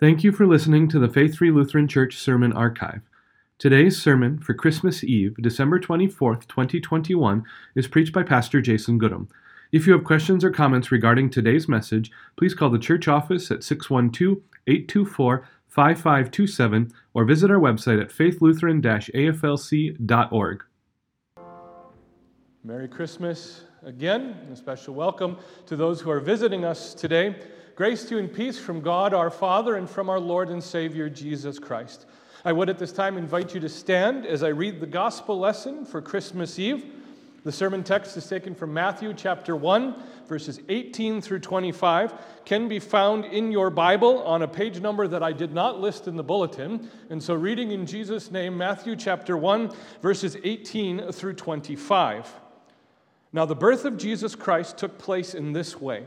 Thank you for listening to the Faith Free Lutheran Church Sermon Archive. Today's sermon for Christmas Eve, December 24th, 2021, is preached by Pastor Jason Goodham. If you have questions or comments regarding today's message, please call the church office at 612 824 5527 or visit our website at faithlutheran aflc.org. Merry Christmas again, and a special welcome to those who are visiting us today. Grace to you and peace from God our Father and from our Lord and Savior Jesus Christ. I would at this time invite you to stand as I read the gospel lesson for Christmas Eve. The sermon text is taken from Matthew chapter 1, verses 18 through 25, can be found in your Bible on a page number that I did not list in the bulletin. And so, reading in Jesus' name, Matthew chapter 1, verses 18 through 25. Now, the birth of Jesus Christ took place in this way.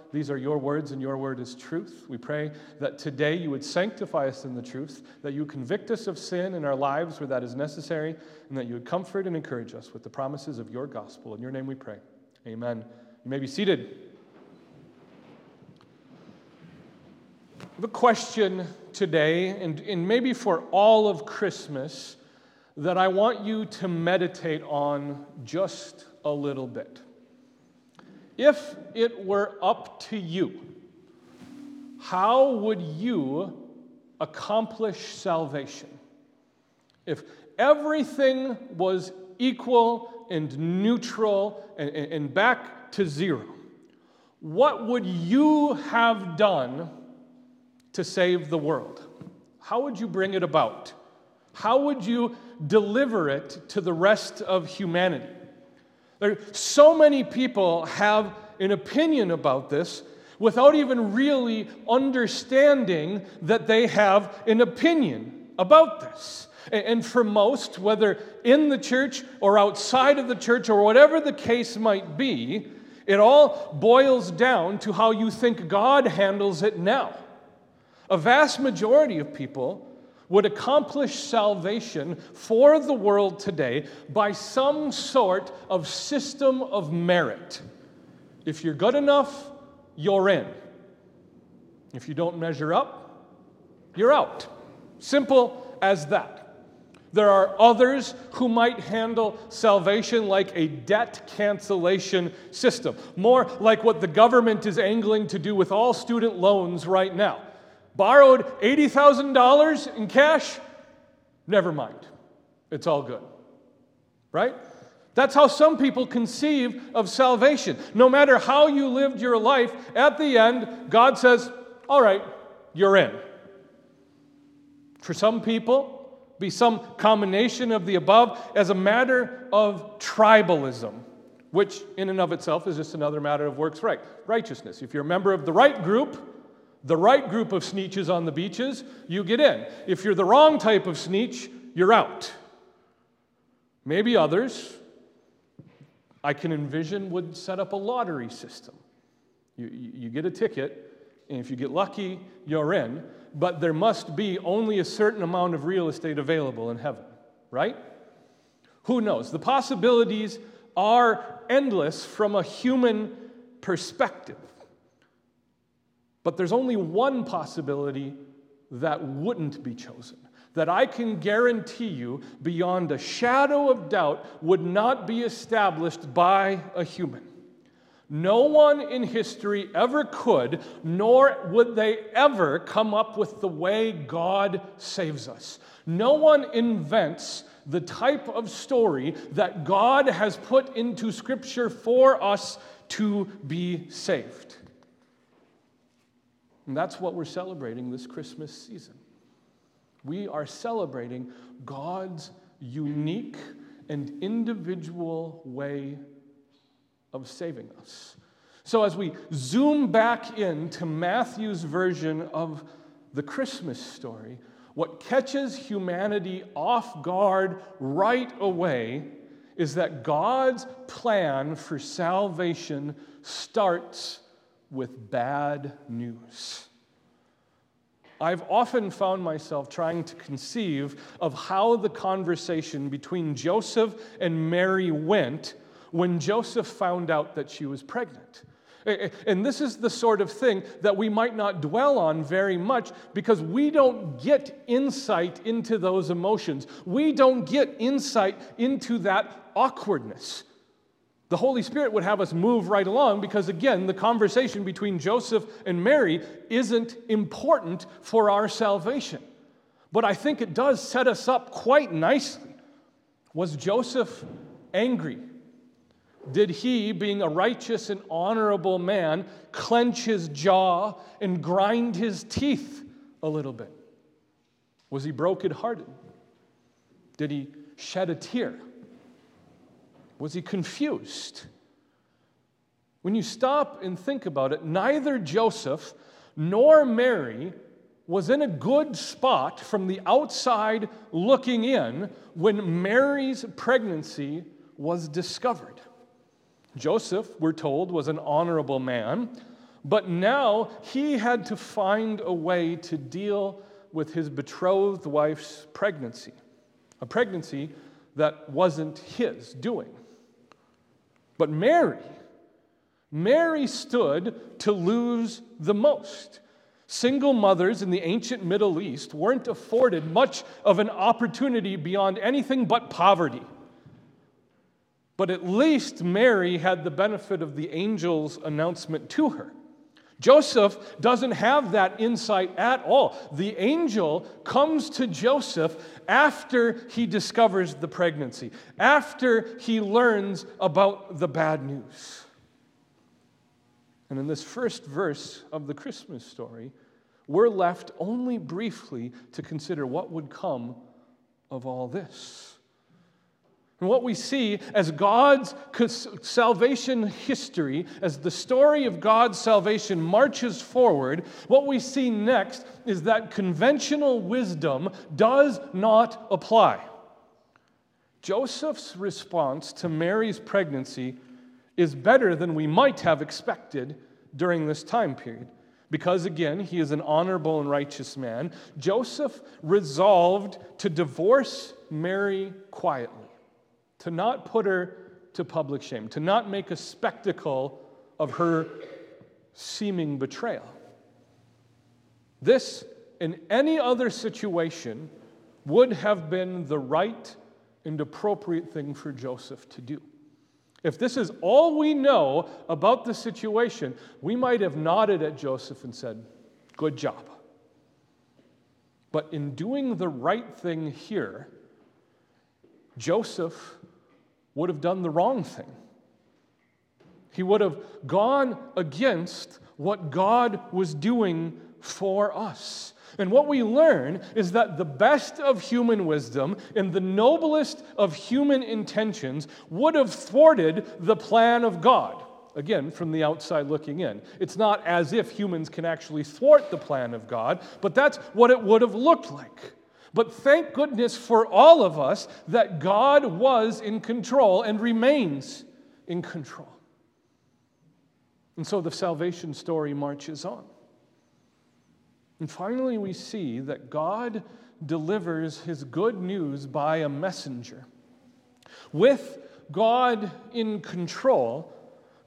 these are your words, and your word is truth. We pray that today you would sanctify us in the truth, that you convict us of sin in our lives where that is necessary, and that you would comfort and encourage us with the promises of your gospel. In your name we pray. Amen. You may be seated. A question today, and, and maybe for all of Christmas, that I want you to meditate on just a little bit. If it were up to you, how would you accomplish salvation? If everything was equal and neutral and, and, back to zero, what would you have done to save the world? How would you bring it about? How would you deliver it to the rest of humanity? So many people have an opinion about this without even really understanding that they have an opinion about this. And for most, whether in the church or outside of the church or whatever the case might be, it all boils down to how you think God handles it now. A vast majority of people would accomplish salvation for the world today by some sort of system of merit. If you're good enough, you're in. If you don't measure up, you're out. Simple as that. There are others who might handle salvation like a debt cancellation system, more like what the government is angling to do with all student loans right now borrowed $80,000 in cash, never mind. It's all good. Right? That's how some people conceive of salvation. No matter how you lived your life, at the end, God says, All right, you're in. For some people, be some combination of the above as a matter of tribalism, which in and of itself is just another matter of works right, righteousness. If you're a member of the right group, the right group of sneetches on the beaches, you get in. If you're the wrong type of sneetch, you're out. Maybe others, I can envision, would set up a lottery system. You, you get a ticket, and if you get lucky, you're in, but there must be only a certain amount of real estate available in heaven, right? Who knows? The possibilities are endless from a human perspective. But there's only one possibility that wouldn't be chosen, that I can guarantee you, beyond a shadow of doubt, would not be established by a human. No one in history ever could, nor would they ever come up with the way God saves us. No one invents the type of story that God has put into Scripture for us to be saved. And that's what we're celebrating this Christmas season. We are celebrating God's unique and individual way of saving us. So, as we zoom back into Matthew's version of the Christmas story, what catches humanity off guard right away is that God's plan for salvation starts with bad news. I've often found myself trying to conceive of how the conversation between Joseph and Mary went when Joseph found out that she was pregnant. And this is the sort of thing that we might not dwell on very much because we don't get insight into those emotions. We don't get insight into that awkwardness. The Holy Spirit would have us move right along because, again, the conversation between Joseph and Mary isn't important for our salvation. But I think it does set us up quite nicely. Was Joseph angry? Did he, being a righteous and honorable man, clench his jaw and grind his teeth a little bit? Was he brokenhearted? Did he shed a tear? Was he confused? When you stop and think about it, neither Joseph nor Mary was in a good spot from the outside looking in when Mary's pregnancy was discovered. Joseph, we're told, was an honorable man, but now he had to find a way to deal with his betrothed wife's pregnancy, a pregnancy that wasn't his doing. But Mary, Mary stood to lose the most. Single mothers in the ancient Middle East weren't afforded much of an opportunity beyond anything but poverty. But at least Mary had the benefit of the angel's announcement to her. Joseph doesn't have that insight at all. The angel comes to Joseph after he discovers the pregnancy, after he learns about the bad news. And in this first verse of the Christmas story, we're left only briefly to consider what would come of all this. And what we see as God's salvation history, as the story of God's salvation marches forward, what we see next is that conventional wisdom does not apply. Joseph's response to Mary's pregnancy is better than we might have expected during this time period. Because again, he is an honorable and righteous man, Joseph resolved to divorce Mary quietly to not put her to public shame, to not make a spectacle of her seeming betrayal. This, in any other situation, would have been the right and appropriate thing for Joseph to do. If this is all we know about the situation, we might have nodded at Joseph and said, Good job. But in doing the right thing here, Joseph would have done the wrong thing. He would have gone against what God was doing for us. And what we learn is that the best of human wisdom and the noblest of human intentions would have thwarted the plan of God. Again, from the outside looking in. It's not as if humans can actually thwart the plan of God, but that's what it would have looked like. But thank goodness for all of us that God was in control and remains in control. And so the salvation story marches on. And finally, we see that God delivers his good news by a messenger. With God in control,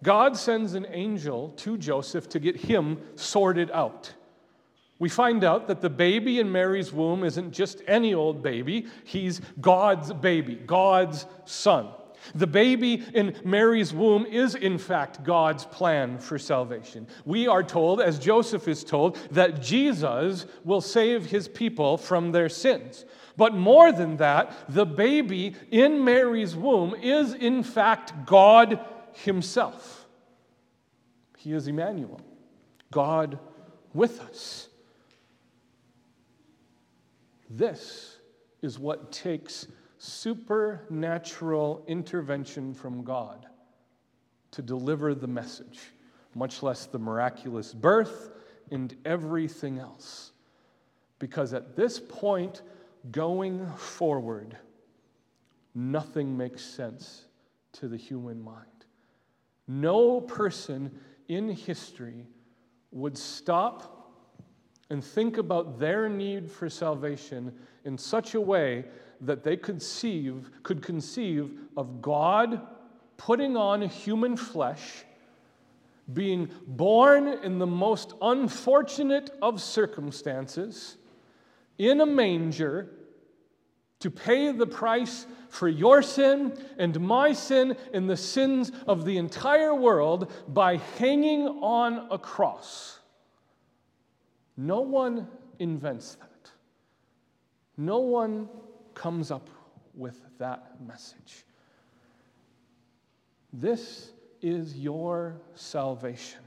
God sends an angel to Joseph to get him sorted out. We find out that the baby in Mary's womb isn't just any old baby, he's God's baby, God's son. The baby in Mary's womb is, in fact, God's plan for salvation. We are told, as Joseph is told, that Jesus will save his people from their sins. But more than that, the baby in Mary's womb is in fact God Himself. He is Emmanuel, God with us. This is what takes supernatural intervention from God to deliver the message, much less the miraculous birth and everything else. Because at this point, going forward, nothing makes sense to the human mind. No person in history would stop and think about their need for salvation in such a way that they conceive, could conceive of God putting on human flesh, being born in the most unfortunate of circumstances, in a manger, to pay the price for your sin and my sin and the sins of the entire world by hanging on a cross. No one invents that. No one comes up with that message. This is your salvation.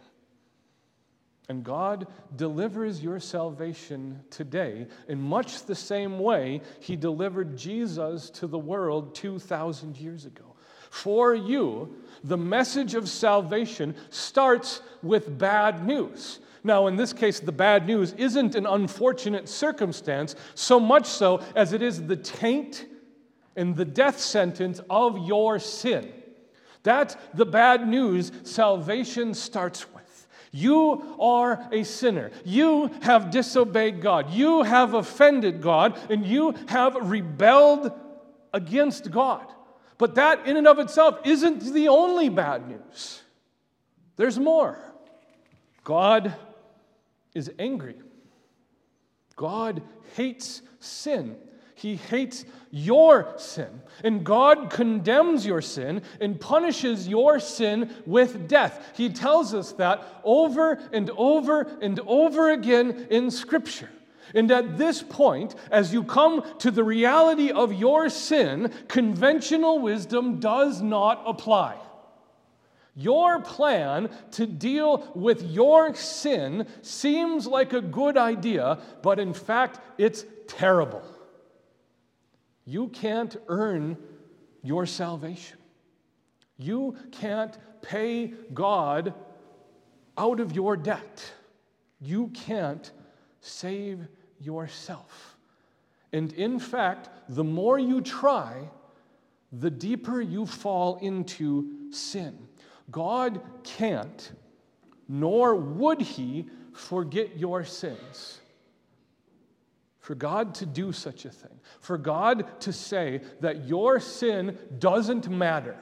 And God delivers your salvation today in much the same way He delivered Jesus to the world 2,000 years ago. For you, the message of salvation starts with bad news. Now, in this case, the bad news isn't an unfortunate circumstance, so much so as it is the taint and the death sentence of your sin. That's the bad news salvation starts with. You are a sinner. You have disobeyed God. You have offended God, and you have rebelled against God. But that, in and of itself, isn't the only bad news. There's more. God is angry. God hates sin. He hates your sin. And God condemns your sin and punishes your sin with death. He tells us that over and over and over again in Scripture. And at this point, as you come to the reality of your sin, conventional wisdom does not apply. Your plan to deal with your sin seems like a good idea, but in fact, it's terrible. You can't earn your salvation. You can't pay God out of your debt. You can't save yourself. And in fact, the more you try, the deeper you fall into sin. God can't, nor would He, forget your sins. For God to do such a thing, for God to say that your sin doesn't matter,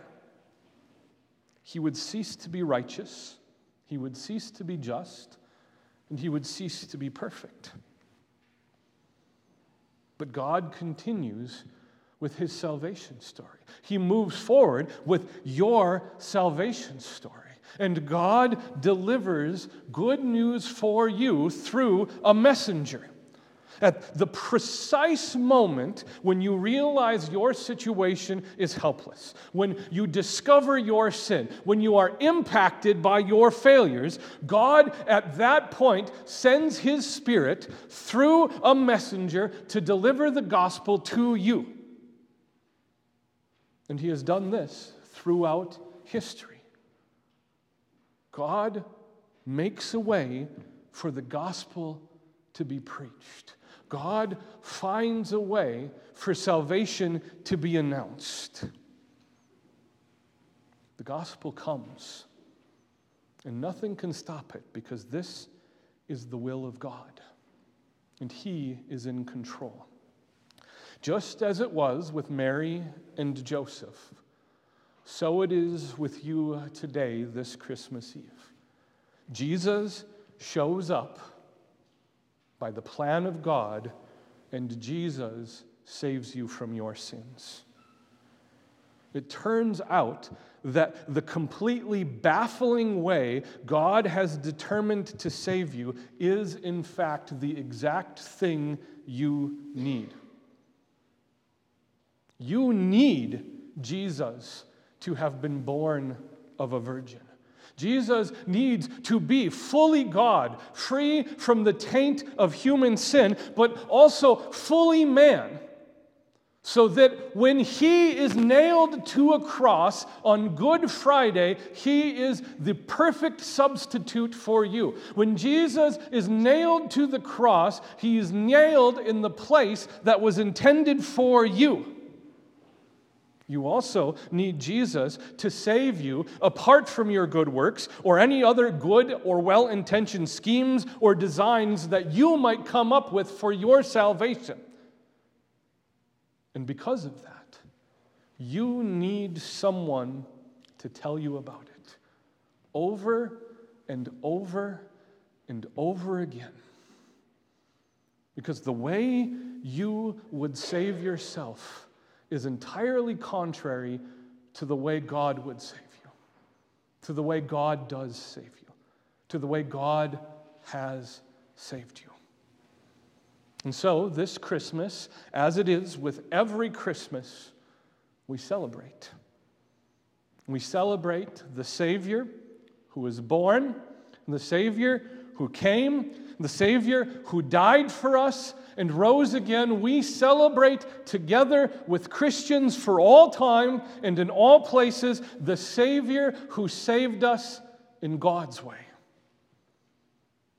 He would cease to be righteous, He would cease to be just, and He would cease to be perfect. But God continues with his salvation story. He moves forward with your salvation story. And God delivers good news for you through a messenger. At the precise moment when you realize your situation is helpless, when you discover your sin, when you are impacted by your failures, God at that point sends His Spirit through a messenger to deliver the gospel to you. And he has done this throughout history. God makes a way for the gospel to be preached. God finds a way for salvation to be announced. The gospel comes, and nothing can stop it because this is the will of God, and He is in control. Just as it was with Mary and Joseph, so it is with you today, this Christmas Eve. Jesus shows up by the plan of God, and Jesus saves you from your sins. It turns out that the completely baffling way God has determined to save you is, in fact, the exact thing you need. You need Jesus to have been born of a virgin. Jesus needs to be fully God, free from the taint of human sin, but also fully man. So that when he is nailed to a cross on Good Friday, he is the perfect substitute for you. When Jesus is nailed to the cross, he is nailed in the place that was intended for you. You also need Jesus to save you apart from your good works or any other good or well intentioned schemes or designs that you might come up with for your salvation. And because of that, you need someone to tell you about it over and over and over again. Because the way you would save yourself is entirely contrary to the way God would save you, to the way God does save you, to the way God has saved you. And so, this Christmas, as it is with every Christmas, we celebrate. We celebrate the Savior who was born, the Savior who came, the Savior who died for us and rose again, we celebrate together with Christians for all time and in all places the Savior who saved us in God's way.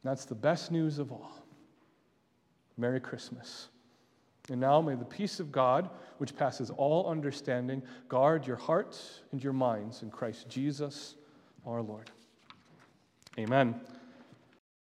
That's the best news of all. Merry Christmas. And now may the peace of God, which passes all understanding, guard your hearts and your minds in Christ Jesus our Lord. Amen.